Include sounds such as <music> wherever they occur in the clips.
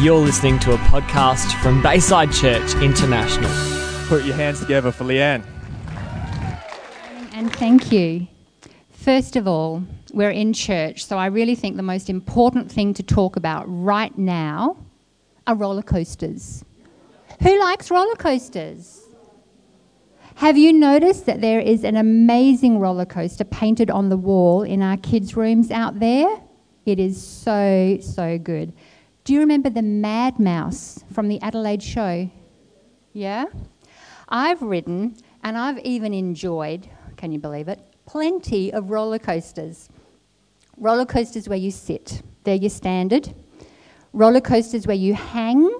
You're listening to a podcast from Bayside Church International. Put your hands together for Leanne. And thank you. First of all, we're in church, so I really think the most important thing to talk about right now are roller coasters. Who likes roller coasters? Have you noticed that there is an amazing roller coaster painted on the wall in our kids' rooms out there? It is so, so good. Do you remember the Mad Mouse from the Adelaide show? Yeah? I've ridden and I've even enjoyed, can you believe it, plenty of roller coasters. Roller coasters where you sit, they're your standard. Roller coasters where you hang,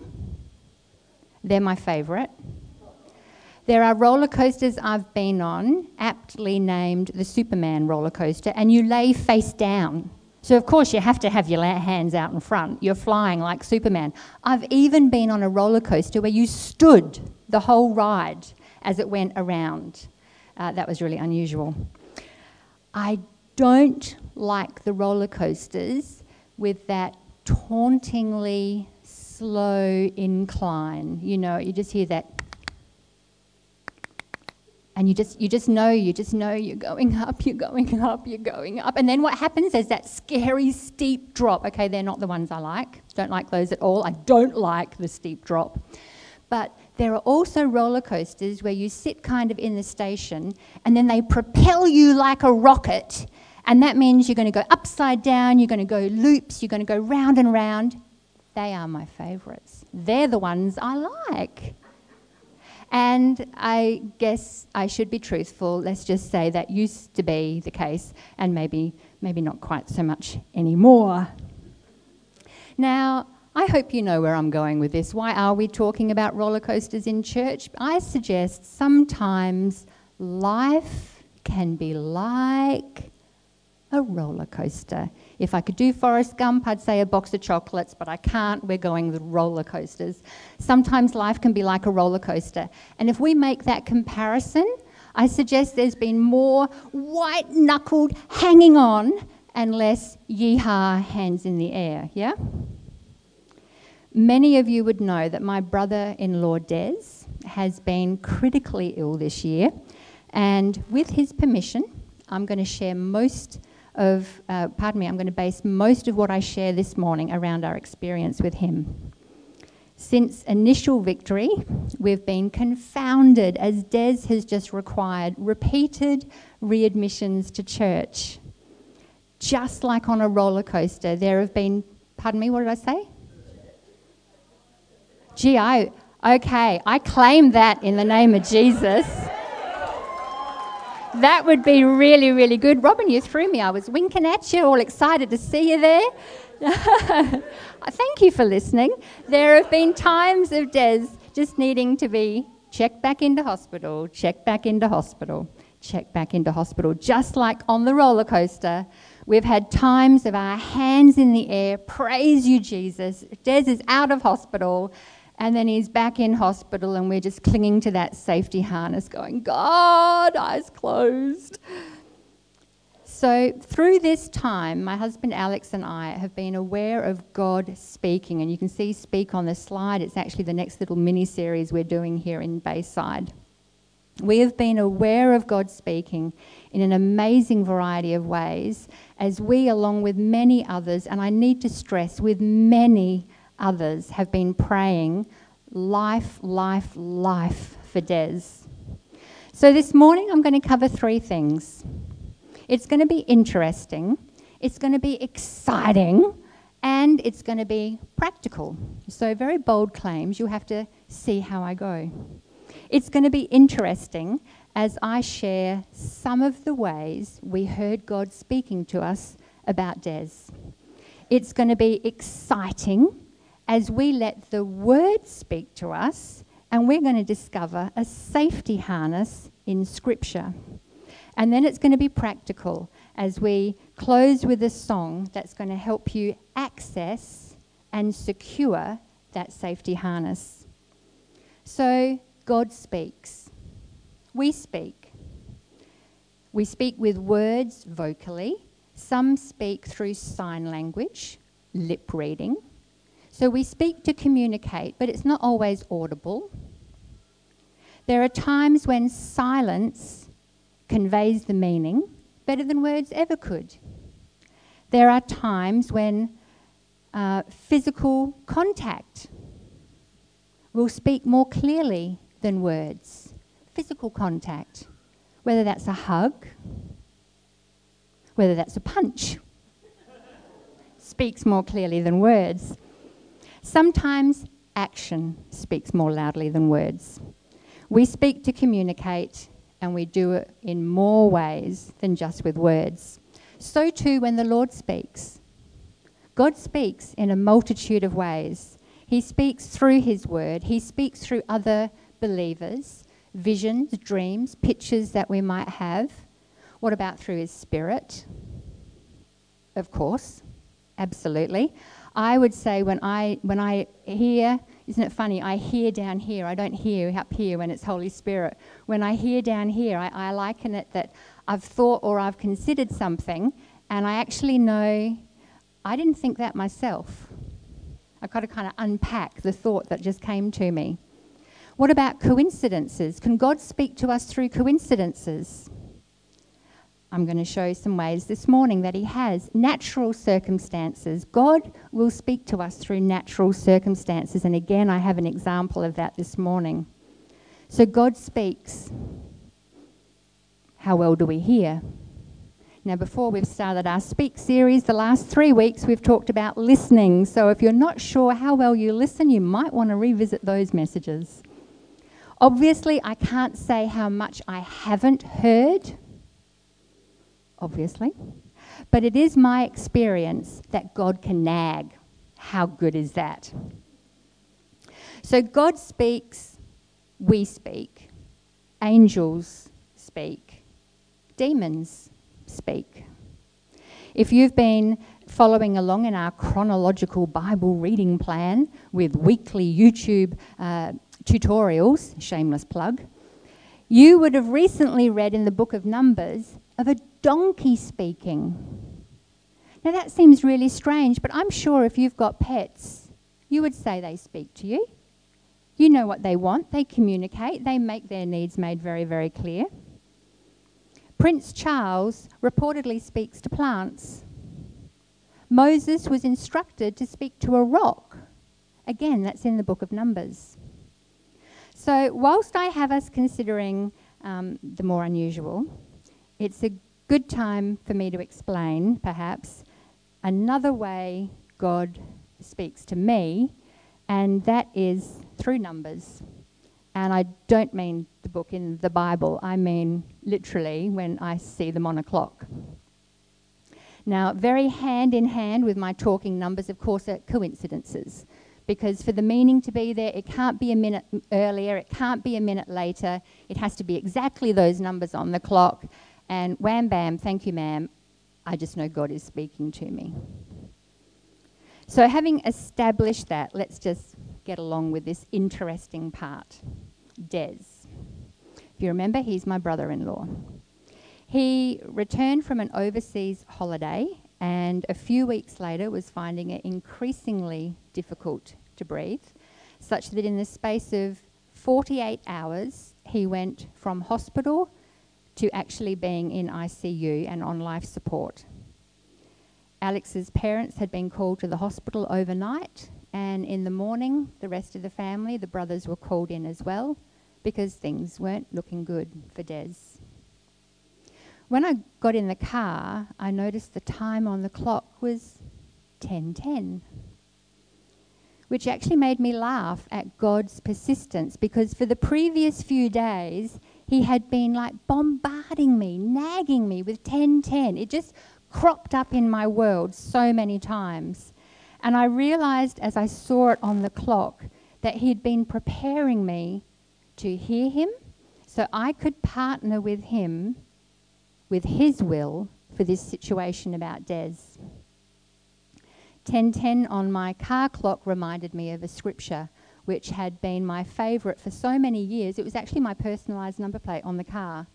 they're my favourite. There are roller coasters I've been on, aptly named the Superman roller coaster, and you lay face down. So, of course, you have to have your hands out in front. You're flying like Superman. I've even been on a roller coaster where you stood the whole ride as it went around. Uh, that was really unusual. I don't like the roller coasters with that tauntingly slow incline. You know, you just hear that and you just you just know you just know you're going <laughs> up you're going up you're going up. And then what happens is that scary steep drop. Okay they're not the ones i like. Don't like those at all. I don't like the steep drop. But there are also roller coasters where you sit kind of in the station and then they propel you like a rocket. And that means you're going to go upside down you're going to go loops you're going to go round and round. They are my favorites. They're the ones i like and I guess I should be truthful. Let's just say that used to be the case, and maybe, maybe not quite so much anymore. Now, I hope you know where I'm going with this. Why are we talking about roller coasters in church? I suggest sometimes life can be like a roller coaster. If I could do Forrest Gump, I'd say a box of chocolates, but I can't. We're going the roller coasters. Sometimes life can be like a roller coaster. And if we make that comparison, I suggest there's been more white knuckled hanging on and less yeehaw hands in the air, yeah? Many of you would know that my brother in law Des has been critically ill this year, and with his permission, I'm going to share most of, uh, pardon me, I'm going to base most of what I share this morning around our experience with him. Since initial victory, we've been confounded as Des has just required repeated readmissions to church. Just like on a roller coaster, there have been, pardon me, what did I say? Gee, I, okay, I claim that in the name of Jesus. That would be really, really good. Robin, you threw me. I was winking at you, all excited to see you there. <laughs> Thank you for listening. There have been times of Des just needing to be checked back into hospital, checked back into hospital, checked back into hospital, just like on the roller coaster. We've had times of our hands in the air, praise you, Jesus. Des is out of hospital, and then he's back in hospital, and we're just clinging to that safety harness, going, God, eyes closed. So, through this time, my husband Alex and I have been aware of God speaking. And you can see Speak on the slide. It's actually the next little mini series we're doing here in Bayside. We have been aware of God speaking in an amazing variety of ways as we, along with many others, and I need to stress, with many others have been praying life, life, life for Des. So this morning I'm going to cover three things. It's going to be interesting, it's going to be exciting, and it's going to be practical. So, very bold claims. You have to see how I go. It's going to be interesting as I share some of the ways we heard God speaking to us about Des. It's going to be exciting as we let the word speak to us, and we're going to discover a safety harness in Scripture. And then it's going to be practical as we close with a song that's going to help you access and secure that safety harness. So, God speaks. We speak. We speak with words vocally. Some speak through sign language, lip reading. So we speak to communicate, but it's not always audible. There are times when silence conveys the meaning better than words ever could. There are times when uh, physical contact will speak more clearly than words. Physical contact, whether that's a hug, whether that's a punch, speaks more clearly than words. Sometimes action speaks more loudly than words. We speak to communicate, and we do it in more ways than just with words. So, too, when the Lord speaks. God speaks in a multitude of ways. He speaks through His Word, He speaks through other believers, visions, dreams, pictures that we might have. What about through His Spirit? Of course, absolutely. I would say when I, when I hear, isn't it funny? I hear down here. I don't hear up here when it's Holy Spirit. When I hear down here, I, I liken it that I've thought or I've considered something and I actually know I didn't think that myself. I've got to kind of unpack the thought that just came to me. What about coincidences? Can God speak to us through coincidences? I'm going to show some ways this morning that He has. Natural circumstances. God will speak to us through natural circumstances. And again, I have an example of that this morning. So God speaks. How well do we hear? Now, before we've started our Speak series, the last three weeks we've talked about listening. So, if you're not sure how well you listen, you might want to revisit those messages. Obviously, I can't say how much I haven't heard obviously. But it is my experience that God can nag. How good is that? So God speaks, we speak, angels speak, demons speak. If you've been following along in our chronological Bible reading plan with weekly YouTube uh, tutorials, shameless plug, you would have recently read in the book of Numbers of a donkey speaking. Now that seems really strange, but I'm sure if you've got pets, you would say they speak to you. You know what they want, they communicate, they make their needs made very, very clear. Prince Charles reportedly speaks to plants. Moses was instructed to speak to a rock. Again, that's in the book of Numbers. So, whilst I have us considering um, the more unusual, it's a good time for me to explain, perhaps, another way God speaks to me, and that is through numbers. And I don't mean the book in the Bible, I mean literally when I see them on a clock. Now, very hand in hand with my talking numbers, of course, are coincidences. Because for the meaning to be there, it can't be a minute earlier, it can't be a minute later, it has to be exactly those numbers on the clock. And wham bam, thank you, ma'am. I just know God is speaking to me. So, having established that, let's just get along with this interesting part. Des. If you remember, he's my brother in law. He returned from an overseas holiday and a few weeks later was finding it increasingly difficult to breathe, such that in the space of 48 hours, he went from hospital to actually being in ICU and on life support. Alex's parents had been called to the hospital overnight, and in the morning, the rest of the family, the brothers, were called in as well because things weren't looking good for Des. When I got in the car, I noticed the time on the clock was 10:10, which actually made me laugh at God's persistence because for the previous few days he had been like bombarding me, nagging me with 1010. It just cropped up in my world so many times. And I realized as I saw it on the clock that he'd been preparing me to hear him so I could partner with him with his will for this situation about Des. 1010 on my car clock reminded me of a scripture which had been my favourite for so many years. It was actually my personalised number plate on the car.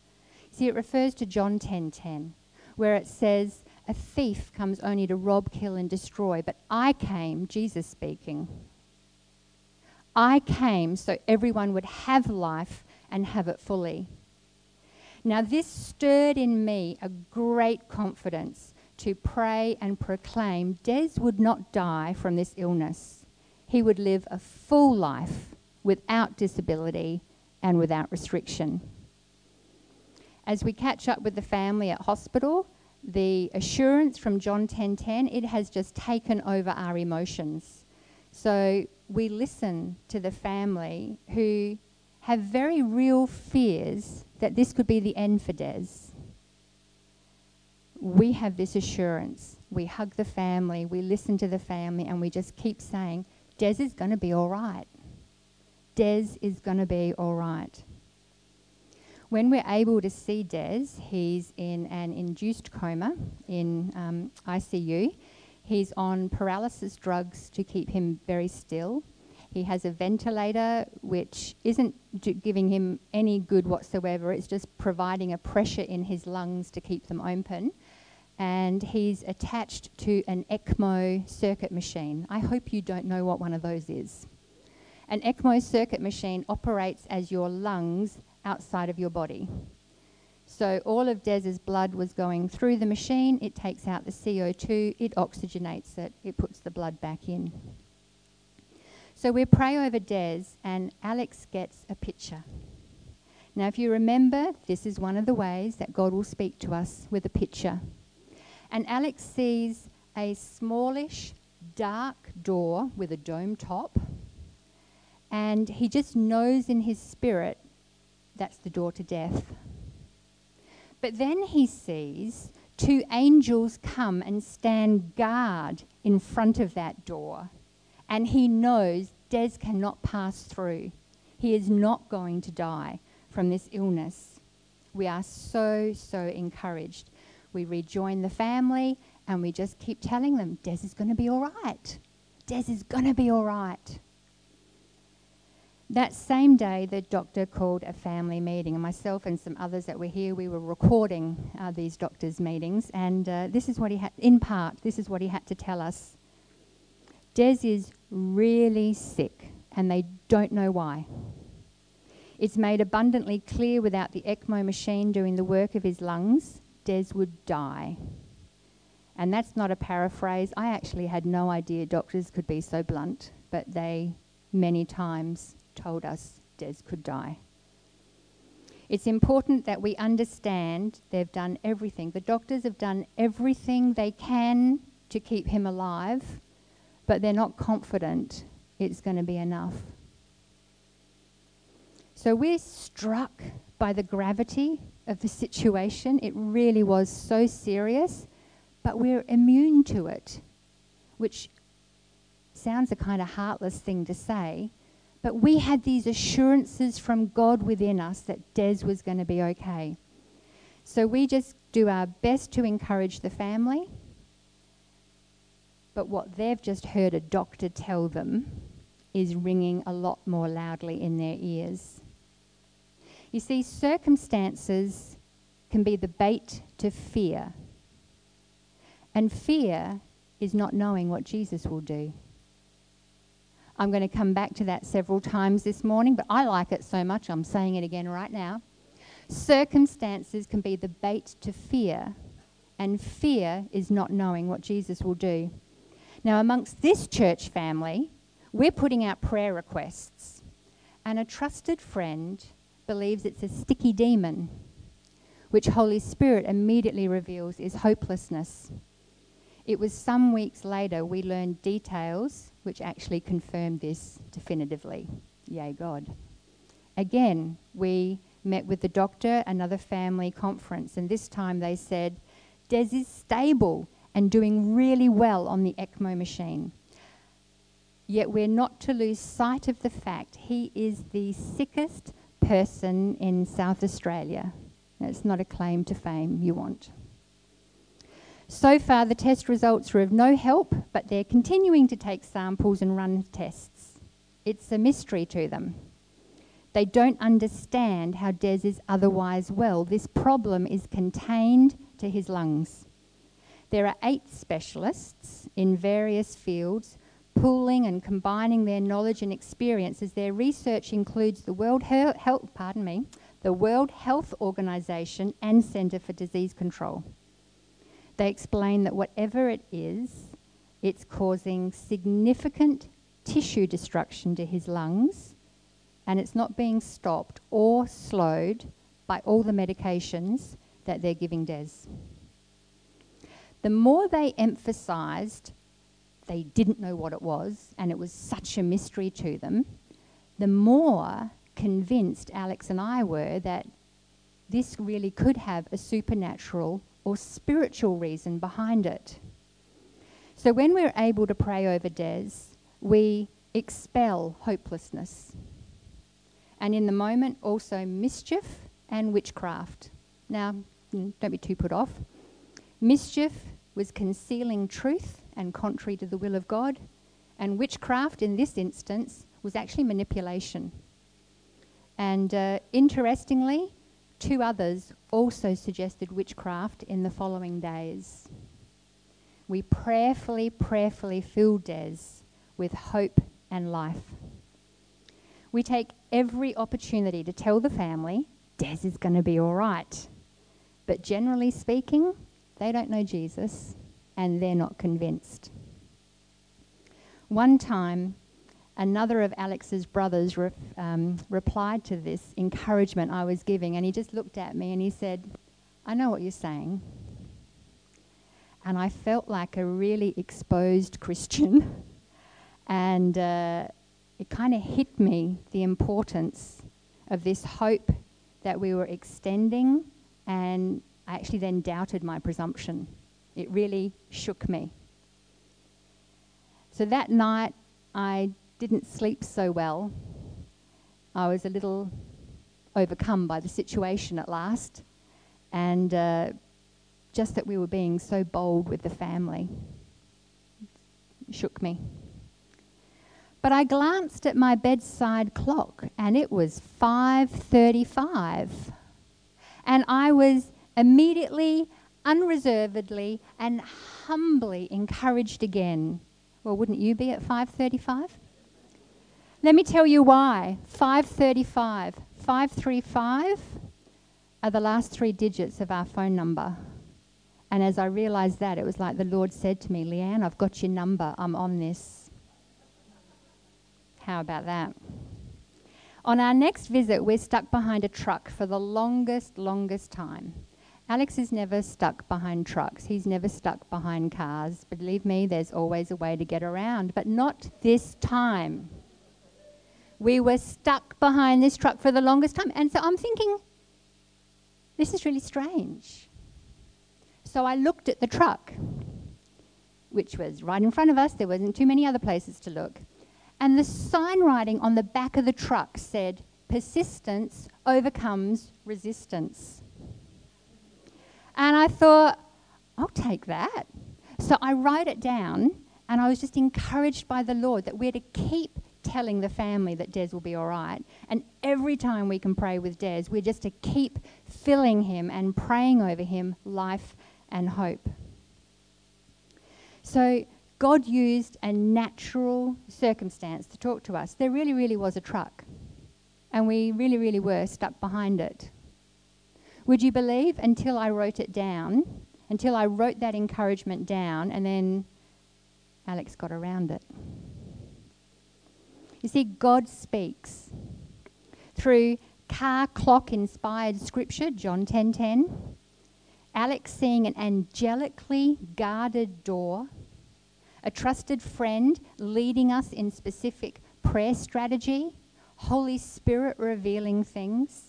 See, it refers to John 10:10, 10, 10, where it says, A thief comes only to rob, kill, and destroy, but I came, Jesus speaking. I came so everyone would have life and have it fully. Now, this stirred in me a great confidence to pray and proclaim Des would not die from this illness. He would live a full life without disability and without restriction. As we catch up with the family at hospital, the assurance from John 10:10 it has just taken over our emotions. So we listen to the family who have very real fears that this could be the end for Des. We have this assurance. We hug the family, we listen to the family, and we just keep saying, Des is going to be all right. Des is going to be all right. When we're able to see Des, he's in an induced coma in um, ICU. He's on paralysis drugs to keep him very still. He has a ventilator which isn't giving him any good whatsoever, it's just providing a pressure in his lungs to keep them open. And he's attached to an ECMO circuit machine. I hope you don't know what one of those is. An ECMO circuit machine operates as your lungs outside of your body. So all of Des's blood was going through the machine. It takes out the CO2, it oxygenates it, it puts the blood back in. So we pray over Des, and Alex gets a picture. Now, if you remember, this is one of the ways that God will speak to us with a picture. And Alex sees a smallish, dark door with a dome top and he just knows in his spirit that's the door to death. But then he sees two angels come and stand guard in front of that door. And he knows Des cannot pass through. He is not going to die from this illness. We are so, so encouraged. We rejoin the family and we just keep telling them, Des is going to be all right. Des is going to be all right. That same day, the doctor called a family meeting, and myself and some others that were here, we were recording uh, these doctors' meetings, and uh, this is what he had, in part, this is what he had to tell us. Des is really sick, and they don't know why. It's made abundantly clear without the ECMO machine doing the work of his lungs, Des would die. And that's not a paraphrase. I actually had no idea doctors could be so blunt, but they many times told us Des could die. It's important that we understand they've done everything. The doctors have done everything they can to keep him alive, but they're not confident it's going to be enough. So we're struck by the gravity of the situation. It really was so serious, but we're immune to it, which sounds a kind of heartless thing to say, but we had these assurances from God within us that Des was going to be okay. So we just do our best to encourage the family. But what they've just heard a doctor tell them is ringing a lot more loudly in their ears. You see, circumstances can be the bait to fear. And fear is not knowing what Jesus will do. I'm going to come back to that several times this morning, but I like it so much, I'm saying it again right now. Circumstances can be the bait to fear, and fear is not knowing what Jesus will do. Now, amongst this church family, we're putting out prayer requests, and a trusted friend believes it's a sticky demon, which Holy Spirit immediately reveals is hopelessness. It was some weeks later we learned details which actually confirmed this definitively. Yay, God. Again, we met with the doctor, another family conference, and this time they said, Des is stable and doing really well on the ECMO machine. Yet we're not to lose sight of the fact he is the sickest person in South Australia. It's not a claim to fame you want. So far, the test results are of no help, but they're continuing to take samples and run tests. It's a mystery to them. They don't understand how Des is otherwise well. This problem is contained to his lungs. There are eight specialists in various fields pooling and combining their knowledge and experience as their research includes the World Health, pardon me, the World Health Organization and Center for Disease Control. They explain that whatever it is, it's causing significant tissue destruction to his lungs and it's not being stopped or slowed by all the medications that they're giving Des. The more they emphasized they didn't know what it was and it was such a mystery to them, the more convinced Alex and I were that this really could have a supernatural or spiritual reason behind it. So when we're able to pray over Des, we expel hopelessness. And in the moment, also mischief and witchcraft. Now, mm, don't be too put off. Mischief was concealing truth and contrary to the will of God, and witchcraft in this instance was actually manipulation. And uh, interestingly, two others also suggested witchcraft in the following days. We prayerfully, prayerfully fill Des with hope and life. We take every opportunity to tell the family Des is going to be all right. But generally speaking, they don't know Jesus and they're not convinced. One time, another of Alex's brothers re- um, replied to this encouragement I was giving, and he just looked at me and he said, I know what you're saying. And I felt like a really exposed Christian. <laughs> and uh, it kind of hit me the importance of this hope that we were extending, and I actually then doubted my presumption. It really shook me. So that night, I didn't sleep so well. I was a little overcome by the situation at last, and uh, just that we were being so bold with the family shook me. But I glanced at my bedside clock and it was 5:35. And I was immediately, unreservedly and humbly encouraged again. Well, wouldn't you be at 5:35? Let me tell you why. 535, 535 are the last three digits of our phone number. And as I realized that, it was like the Lord said to me, Leanne, I've got your number. I'm on this. How about that? On our next visit, we're stuck behind a truck for the longest, longest time. Alex is never stuck behind trucks. He's never stuck behind cars. Believe me, there's always a way to get around, but not this time. We were stuck behind this truck for the longest time. And so I'm thinking, this is really strange. So I looked at the truck, which was right in front of us. There wasn't too many other places to look. And the sign writing on the back of the truck said, Persistence overcomes resistance. And I thought, I'll take that. So I wrote it down, and I was just encouraged by the Lord that we're to keep telling the family that Des will be all right. And every time we can pray with Des, we're just to keep filling him and praying over him life and hope. So God used a natural circumstance to talk to us. There really, really was a truck, and we really, really were stuck behind it. Would you believe until I wrote it down, until I wrote that encouragement down, and then Alex got around it? You see, God speaks through car clock inspired scripture, John 10:10. 10, 10, Alex seeing an angelically guarded door a trusted friend leading us in specific prayer strategy, Holy Spirit revealing things,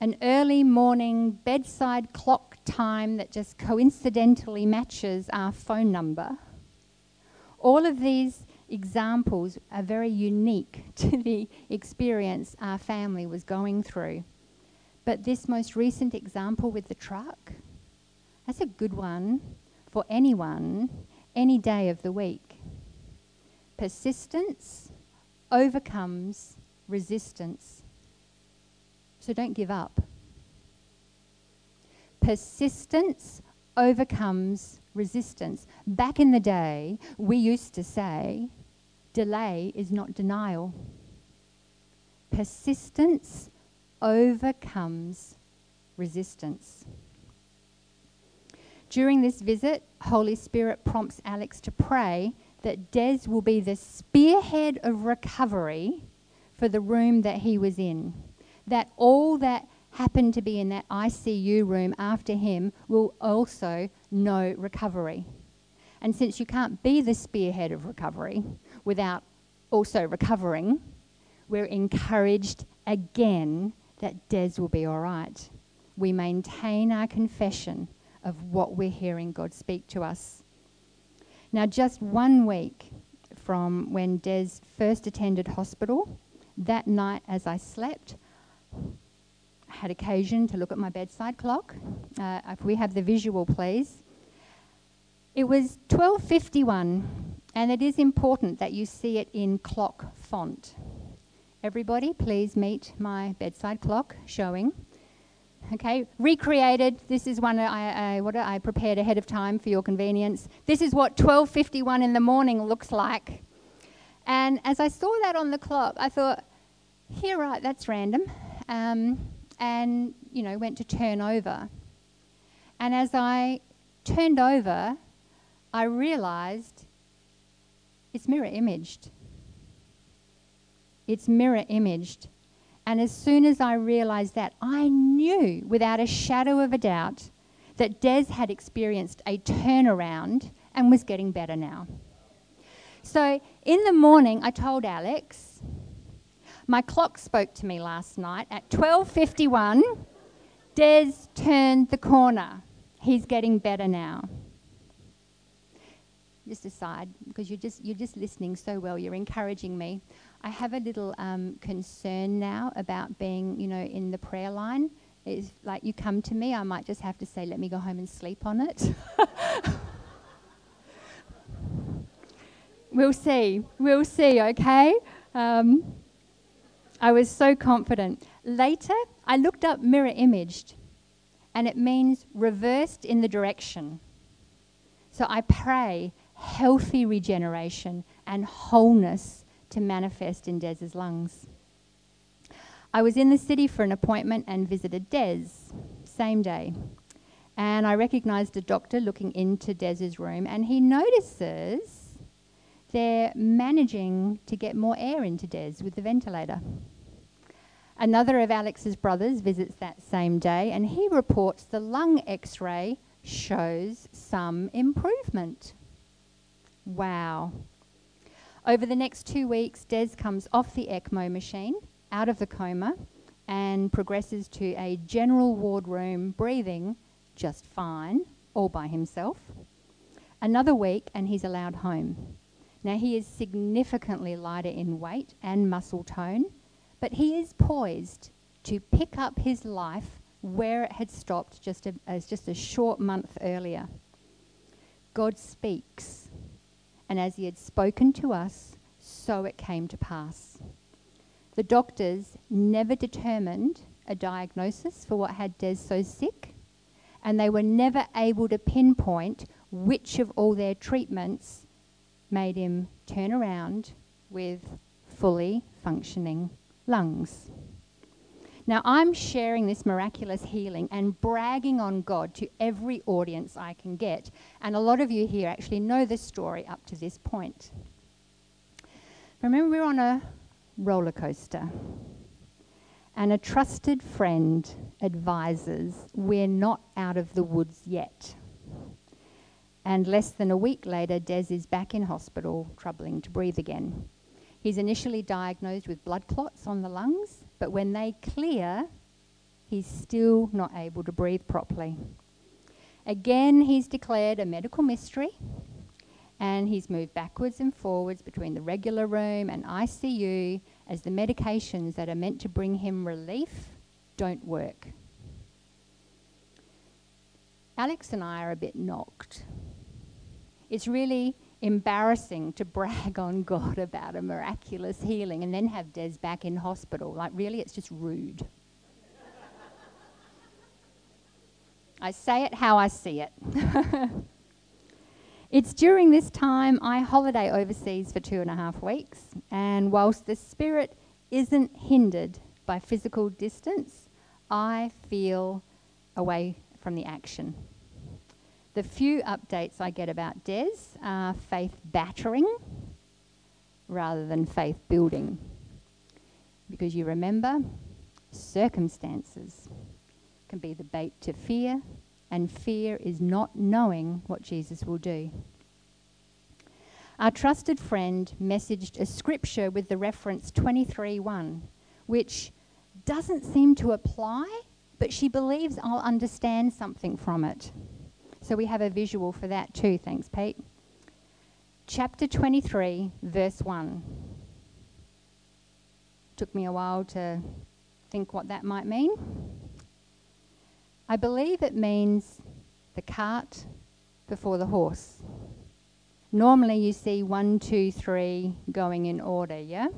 an early morning bedside clock time that just coincidentally matches our phone number. All of these examples are very unique <laughs> to the experience our family was going through. But this most recent example with the truck, that's a good one for anyone any day of the week. Persistence overcomes resistance. So don't give up. Persistence overcomes resistance. Back in the day, we used to say, delay is not denial. Persistence overcomes resistance. During this visit, Holy Spirit prompts Alex to pray that Des will be the spearhead of recovery for the room that he was in. That all that happened to be in that ICU room after him will also know recovery. And since you can't be the spearhead of recovery without also recovering, we're encouraged again that Des will be all right. We maintain our confession of what we're hearing God speak to us. Now, just one week from when Des first attended hospital, that night as I slept, had occasion to look at my bedside clock. Uh, if we have the visual, please. It was 12:51, and it is important that you see it in clock font. Everybody, please meet my bedside clock showing. Okay, recreated. This is one I, I, what I prepared ahead of time for your convenience. This is what 12:51 in the morning looks like. And as I saw that on the clock, I thought, "Here, right, that's random." Um, and you know, went to turn over. And as I turned over, I realized it's mirror imaged. It's mirror imaged. And as soon as I realized that, I knew without a shadow of a doubt that Des had experienced a turnaround and was getting better now. So in the morning, I told Alex, my clock spoke to me last night at 12:51. Des turned the corner. He's getting better now. Just aside, because you're just you're just listening so well. You're encouraging me. I have a little um, concern now about being, you know, in the prayer line. It's like you come to me, I might just have to say, let me go home and sleep on it. <laughs> we'll see. We'll see, okay? Um, I was so confident. Later, I looked up mirror imaged, and it means reversed in the direction. So I pray healthy regeneration and wholeness to manifest in Des's lungs. I was in the city for an appointment and visited Des, same day. And I recognized a doctor looking into Des's room, and he notices they're managing to get more air into Des with the ventilator. Another of Alex's brothers visits that same day, and he reports the lung x ray shows some improvement. Wow. Over the next two weeks, Des comes off the ECMO machine, out of the coma, and progresses to a general ward room, breathing just fine, all by himself. Another week, and he's allowed home. Now, he is significantly lighter in weight and muscle tone, but he is poised to pick up his life where it had stopped just a, as just a short month earlier. God speaks and as he had spoken to us, so it came to pass. The doctors never determined a diagnosis for what had Des so sick, and they were never able to pinpoint which of all their treatments made him turn around with fully functioning lungs. Now, I'm sharing this miraculous healing and bragging on God to every audience I can get. And a lot of you here actually know this story up to this point. Remember, we're on a roller coaster, and a trusted friend advises we're not out of the woods yet. And less than a week later, Des is back in hospital, troubling to breathe again. He's initially diagnosed with blood clots on the lungs but when they clear, he's still not able to breathe properly. Again, he's declared a medical mystery, and he's moved backwards and forwards between the regular room and ICU as the medications that are meant to bring him relief don't work. Alex and I are a bit knocked. It's really embarrassing to brag on God about a miraculous healing and then have Des back in hospital. Like, really, it's just rude. I say it how I see it. <laughs> it's during this time I holiday overseas for two and a half weeks, and whilst the spirit isn't hindered by physical distance, I feel away from the action. The few updates I get about Des are faith battering rather than faith building. Because you remember, circumstances can be the bait to fear, and fear is not knowing what Jesus will do. Our trusted friend messaged a scripture with the reference 23:1, which doesn't seem to apply, but she believes I'll understand something from it. So we have a visual for that too. Thanks, Pete. Chapter 23, verse 1. Took me a while to think what that might mean. I believe it means the cart before the horse. Normally, you see one, two, three going in order, yeah?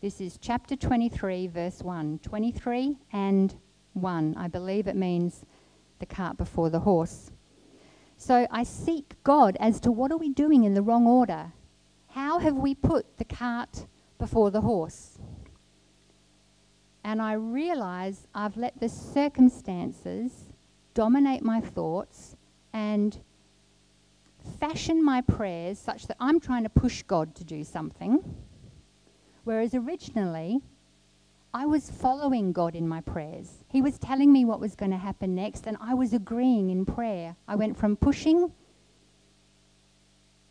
This is chapter 23, verse 1. 23 and 1. I believe it means the cart before the horse. So I seek God as to what are we doing in the wrong order? How have we put the cart before the horse? And I realize I've let the circumstances dominate my thoughts and fashion my prayers such that I'm trying to push God to do something. Whereas originally, I was following God in my prayers. He was telling me what was going to happen next, and I was agreeing in prayer. I went from pushing,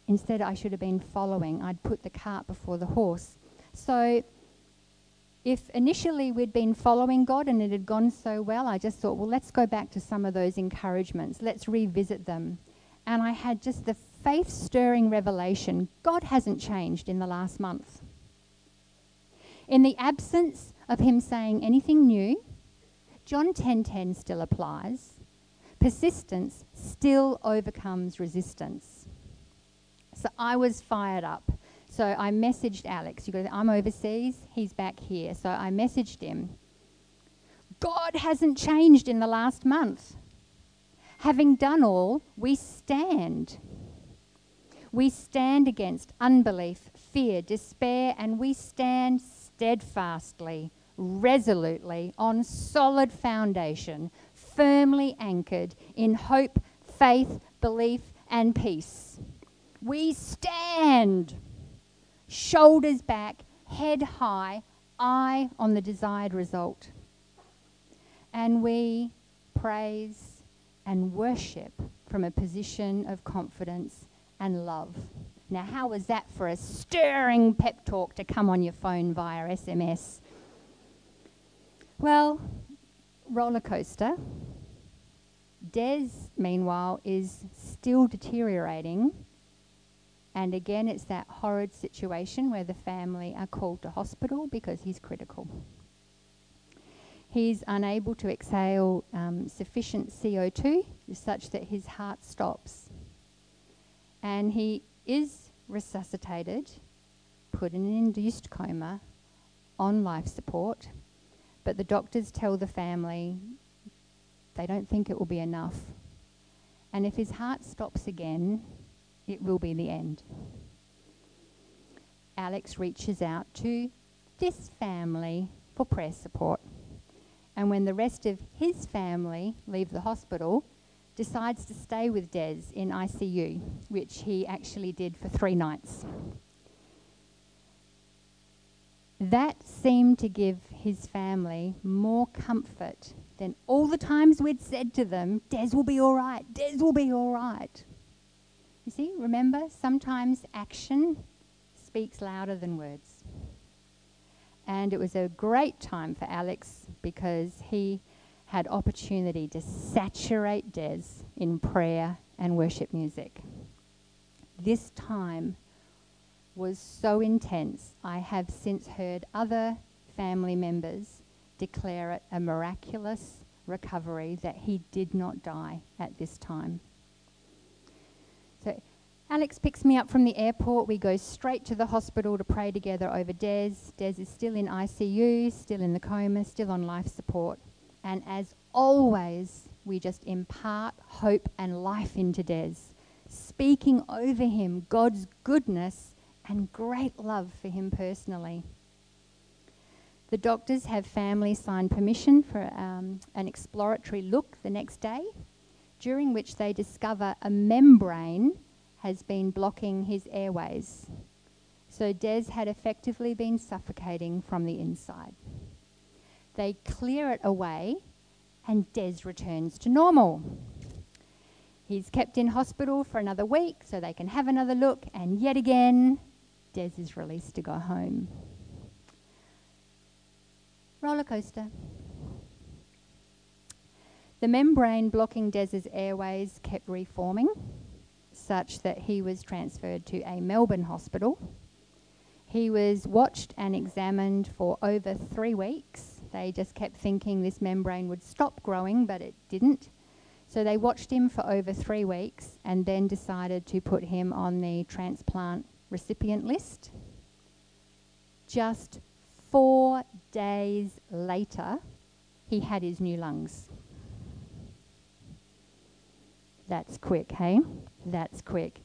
instead, I should have been following. I'd put the cart before the horse. So, if initially we'd been following God and it had gone so well, I just thought, well, let's go back to some of those encouragements. Let's revisit them. And I had just the faith stirring revelation God hasn't changed in the last month. In the absence of him saying anything new, John 10:10 still applies. Persistence still overcomes resistance. So I was fired up. So I messaged Alex. You go, I'm overseas, he's back here. So I messaged him. God hasn't changed in the last month. Having done all, we stand. We stand against unbelief, fear, despair, and we stand steadfastly, resolutely, on solid foundation, firmly anchored in hope, faith, belief, and peace. We stand, shoulders back, head high, eye on the desired result. And we praise and worship from a position of confidence and love. Now, how was that for a stirring pep talk to come on your phone via SMS? Well, roller coaster. Des, meanwhile, is still deteriorating. And again, it's that horrid situation where the family are called to hospital because he's critical. He's unable to exhale um, sufficient CO2 such that his heart stops. And he is resuscitated, put in an induced coma, on life support, but the doctors tell the family they don't think it will be enough. And if his heart stops again, it will be the end. Alex reaches out to this family for prayer support. And when the rest of his family leave the hospital, decides to stay with Des in ICU, which he actually did for three nights. That seemed to give his family more comfort than all the times we'd said to them, Des will be all right, Des will be all right. You see, remember, sometimes action speaks louder than words. And it was a great time for Alex because he had opportunity to saturate Des in prayer and worship music. This time was so intense, I have since heard other family members declare it a miraculous recovery that he did not die at this time. So Alex picks me up from the airport. We go straight to the hospital to pray together over Des. Des is still in ICU, still in the coma, still on life support. And as always we just impart hope and life into Des, speaking over him God's goodness and great love for him personally. The doctors have family sign permission for um, an exploratory look the next day, during which they discover a membrane has been blocking his airways. So Des had effectively been suffocating from the inside. They clear it away, and Des returns to normal. He's kept in hospital for another week so they can have another look, and yet again, Des is released to go home. Roller coaster. The membrane blocking Des's airways kept reforming, such that he was transferred to a Melbourne hospital. He was watched and examined for over three weeks. They just kept thinking this membrane would stop growing, but it didn't. So they watched him for over three weeks and then decided to put him on the transplant recipient list. Just four days later, he had his new lungs. That's quick, hey? That's quick.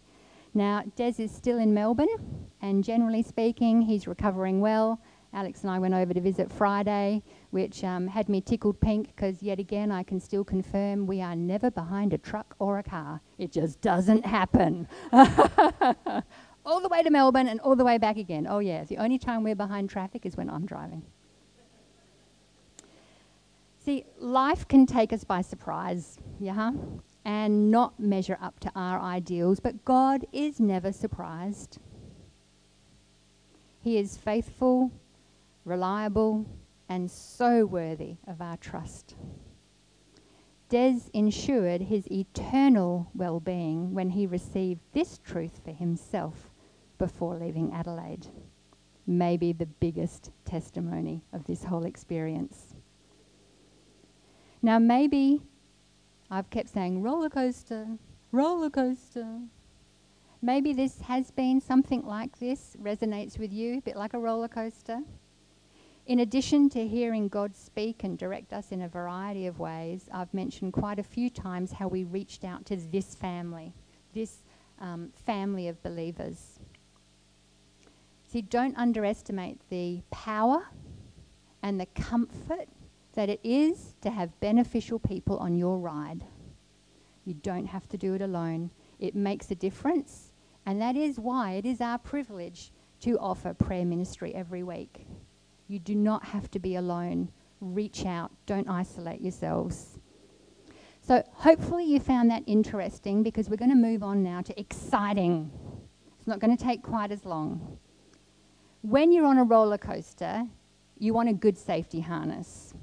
Now, Des is still in Melbourne, and generally speaking, he's recovering well. Alex and I went over to visit Friday, which um, had me tickled pink because, yet again, I can still confirm we are never behind a truck or a car. It just doesn't happen. <laughs> all the way to Melbourne and all the way back again. Oh, yeah, the only time we're behind traffic is when I'm driving. See, life can take us by surprise, yeah, and not measure up to our ideals, but God is never surprised. He is faithful, reliable, and so worthy of our trust. Des ensured his eternal well being when he received this truth for himself before leaving Adelaide. Maybe the biggest testimony of this whole experience. Now, maybe I've kept saying roller coaster, roller coaster. Maybe this has been something like this, resonates with you, a bit like a roller coaster. In addition to hearing God speak and direct us in a variety of ways, I've mentioned quite a few times how we reached out to this family, this um, family of believers. See, don't underestimate the power and the comfort that it is to have beneficial people on your ride. You don't have to do it alone. It makes a difference, and that is why it is our privilege to offer prayer ministry every week. You do not have to be alone. Reach out, don't isolate yourselves. So, hopefully, you found that interesting because we're going to move on now to exciting. It's not going to take quite as long when you're on a roller coaster, you want a good safety harness.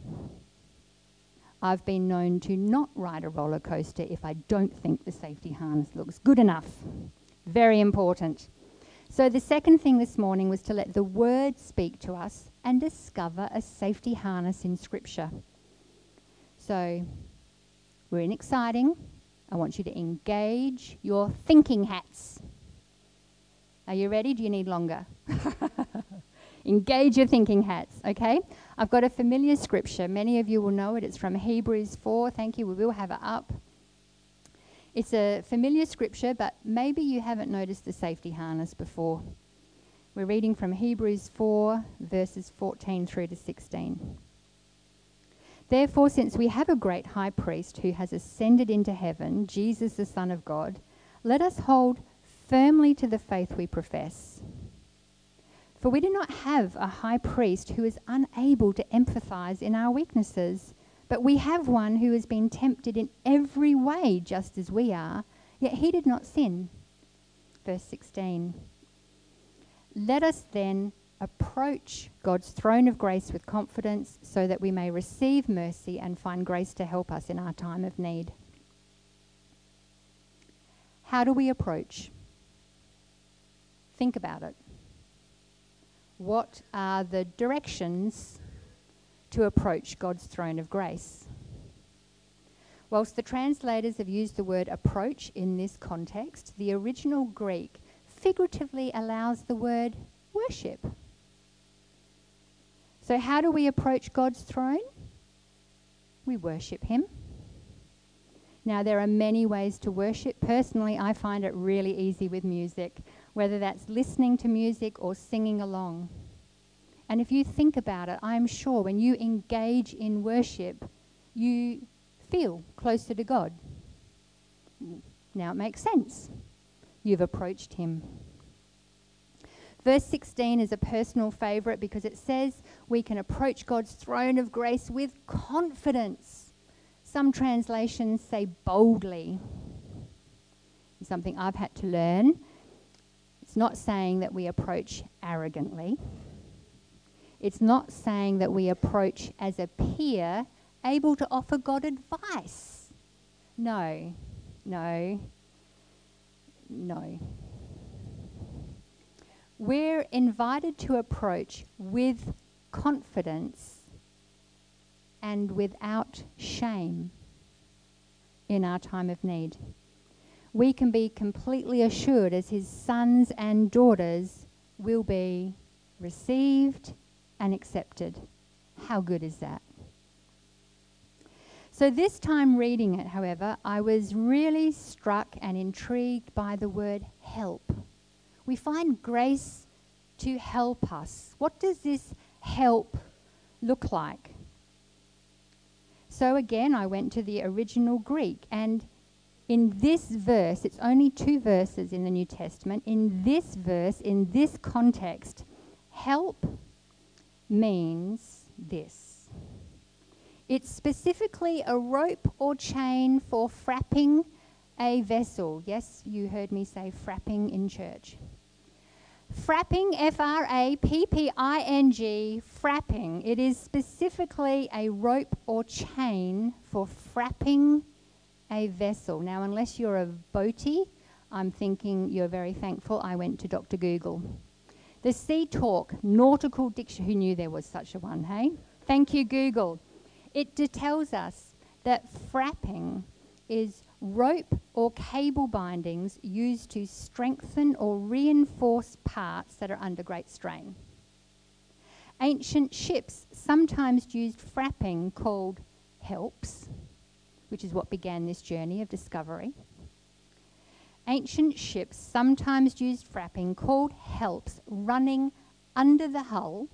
I've been known to not ride a roller coaster if I don't think the safety harness looks good enough. Very important. So, the second thing this morning was to let the Word speak to us and discover a safety harness in Scripture. So, we're in exciting. I want you to engage your thinking hats. Are you ready? Do you need longer? <laughs> Engage your thinking hats, okay? I've got a familiar scripture. Many of you will know it. It's from Hebrews 4. Thank you. We will have it up. It's a familiar scripture, but maybe you haven't noticed the safety harness before. We're reading from Hebrews 4, verses 14 through to 16. Therefore, since we have a great high priest who has ascended into heaven, Jesus, the Son of God, let us hold firmly to the faith we profess. For we do not have a high priest who is unable to empathize in our weaknesses, but we have one who has been tempted in every way just as we are, yet he did not sin. Verse 16. Let us then approach God's throne of grace with confidence so that we may receive mercy and find grace to help us in our time of need. How do we approach? Think about it what are the directions to approach God's throne of grace? Whilst the translators have used the word approach in this context, the original Greek figuratively allows the word worship. So, how do we approach God's throne? We worship Him. Now, there are many ways to worship. Personally, I find it really easy with music, whether that's listening to music or singing along. And if you think about it, I'm sure when you engage in worship, you feel closer to God. Now it makes sense. You've approached Him. Verse 16 is a personal favourite because it says we can approach God's throne of grace with confidence. Some translations say boldly. It's something I've had to learn. It's not saying that we approach arrogantly. It's not saying that we approach as a peer able to offer God advice. No, no, no. We're invited to approach with confidence and without shame in our time of need. We can be completely assured, as his sons and daughters will be received and accepted. How good is that? So, this time reading it, however, I was really struck and intrigued by the word help we find grace to help us. What does this help look like? So again, I went to the original Greek, and in this verse, it's only two verses in the New Testament. In this verse, in this context, help means this it's specifically a rope or chain for frapping a vessel. Yes, you heard me say frapping in church. Frapping, F R A P P I N G, frapping. It is specifically a rope or chain for frapping a vessel. Now, unless you're a boatie, I'm thinking you're very thankful I went to Dr. Google. The Sea Talk Nautical Dictionary, who knew there was such a one, hey? Thank you, Google. It tells us that frapping is rope or cable bindings used to strengthen or reinforce parts that are under great strain. Ancient ships sometimes used frapping called helps, which is what began this journey of discovery. Ancient ships sometimes used frapping called helps running under the hull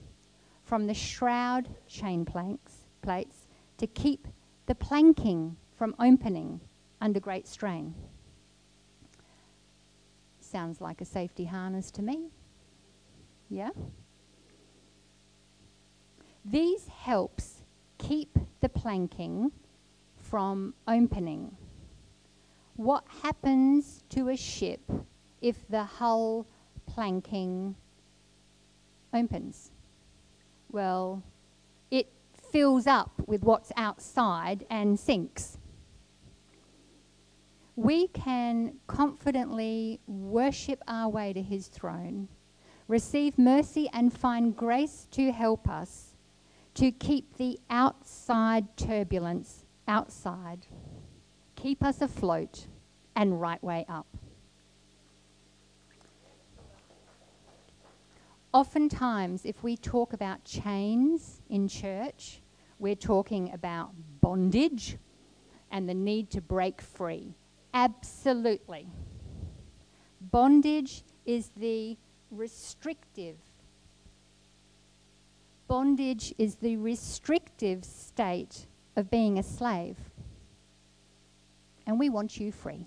from the shroud chain planks, plates to keep the planking from opening under great strain. Sounds like a safety harness to me. Yeah? These helps keep the planking from opening. What happens to a ship if the hull planking opens? Well, it fills up with what's outside and sinks we can confidently worship our way to his throne, receive mercy, and find grace to help us to keep the outside turbulence outside, keep us afloat and right way up. Oftentimes, if we talk about chains in church, we're talking about bondage and the need to break free. Absolutely. Bondage is the restrictive. Bondage is the restrictive state of being a slave. And we want you free.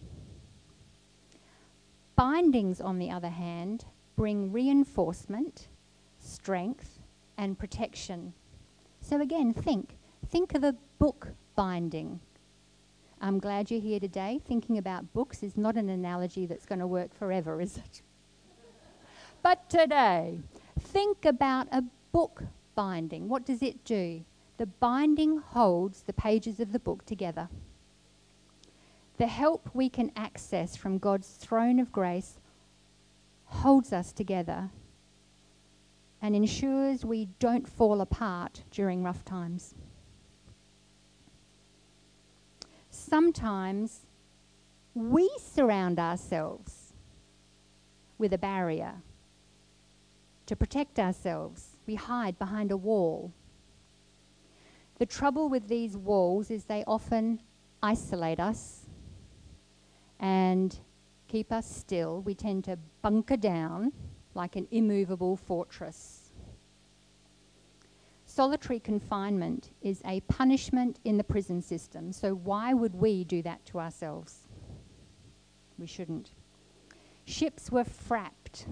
Bindings, on the other hand, bring reinforcement, strength, and protection. So again, think. Think of a book binding I'm glad you're here today. Thinking about books is not an analogy that's going to work forever, is it? <laughs> but today, think about a book binding. What does it do? The binding holds the pages of the book together. The help we can access from God's throne of grace holds us together and ensures we don't fall apart during rough times. sometimes we surround ourselves with a barrier to protect ourselves. We hide behind a wall. The trouble with these walls is they often isolate us and keep us still, we tend to bunker down like an immovable fortress. Solitary confinement is a punishment in the prison system, so why would we do that to ourselves? We shouldn't. Ships were frapped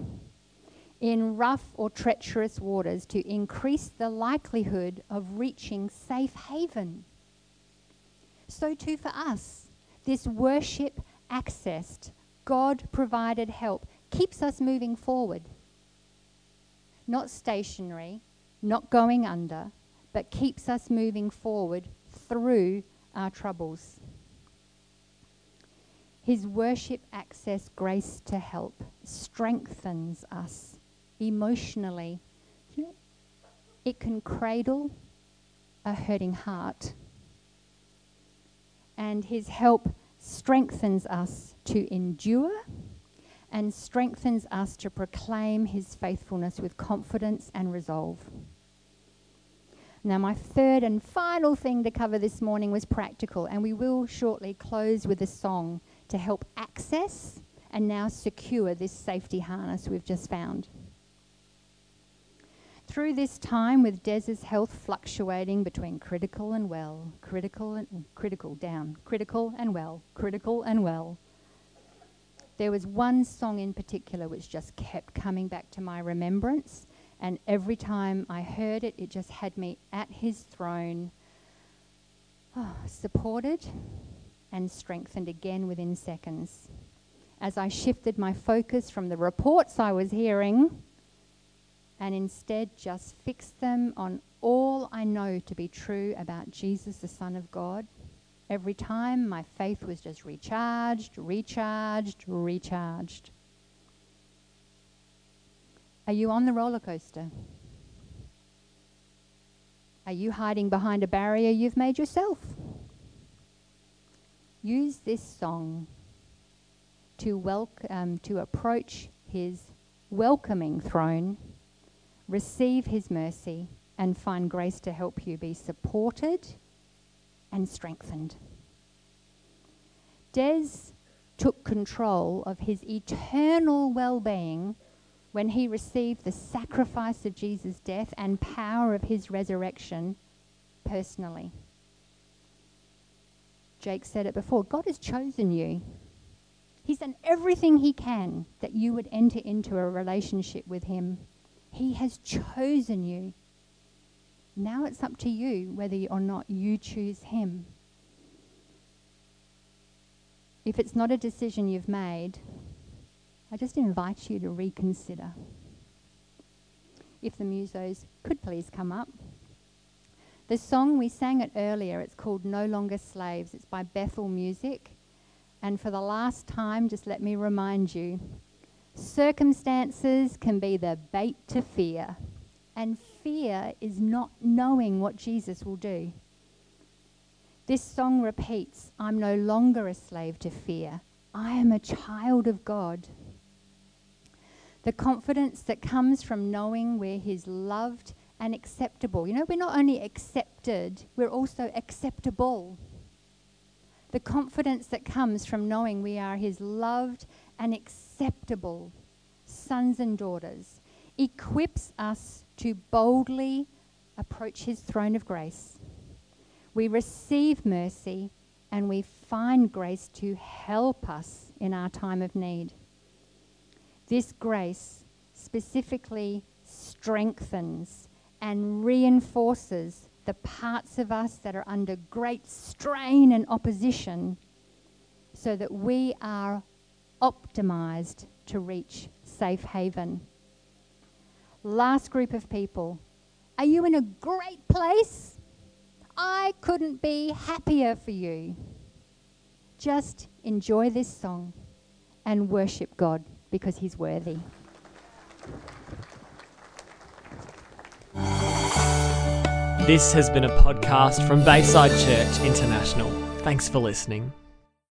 in rough or treacherous waters to increase the likelihood of reaching safe haven. So, too, for us, this worship accessed, God provided help keeps us moving forward. Not stationary, not going under, but keeps us moving forward through our troubles. His worship access grace to help strengthens us emotionally. It can cradle a hurting heart. And his help strengthens us to endure and strengthens us to proclaim his faithfulness with confidence and resolve. Now, my third and final thing to cover this morning was practical, and we will shortly close with a song to help access and now secure this safety harness we've just found. Through this time, with Des's health fluctuating between critical and well, critical and critical down, critical and well, critical and well, there was one song in particular which just kept coming back to my remembrance, and every time I heard it, it just had me at his throne, oh, supported and strengthened again within seconds. As I shifted my focus from the reports I was hearing and instead just fix them on all I know to be true about Jesus, the Son of God. Every time my faith was just recharged, recharged, recharged. Are you on the roller coaster? Are you hiding behind a barrier you've made yourself? Use this song to, welcome, um, to approach his welcoming throne receive His mercy, and find grace to help you be supported and strengthened. Des took control of his eternal well being when he received the sacrifice of Jesus' death and power of his resurrection personally. Jake said it before God has chosen you. He's done everything he can that you would enter into a relationship with him. He has chosen you. Now it's up to you whether or not you choose Him. If it's not a decision you've made, I just invite you to reconsider. If the musos could please come up. The song we sang it earlier, it's called No Longer Slaves. It's by Bethel Music. And for the last time, just let me remind you Circumstances can be the bait to fear, and fear is not knowing what Jesus will do. This song repeats I'm no longer a slave to fear, I am a child of God. The confidence that comes from knowing we're His loved and acceptable. You know, we're not only accepted, we're also acceptable. The confidence that comes from knowing we are His loved and acceptable sons and daughters equips us to boldly approach his throne of grace. We receive mercy and we find grace to help us in our time of need. This grace specifically strengthens and reinforces the parts of us that are under great strain and opposition so that we are optimized to reach safe haven. Last group of people. Are you in a great place? I couldn't be happier for you. Just enjoy this song and worship God because He's worthy. This has been a podcast from Bayside Church International. Thanks for listening.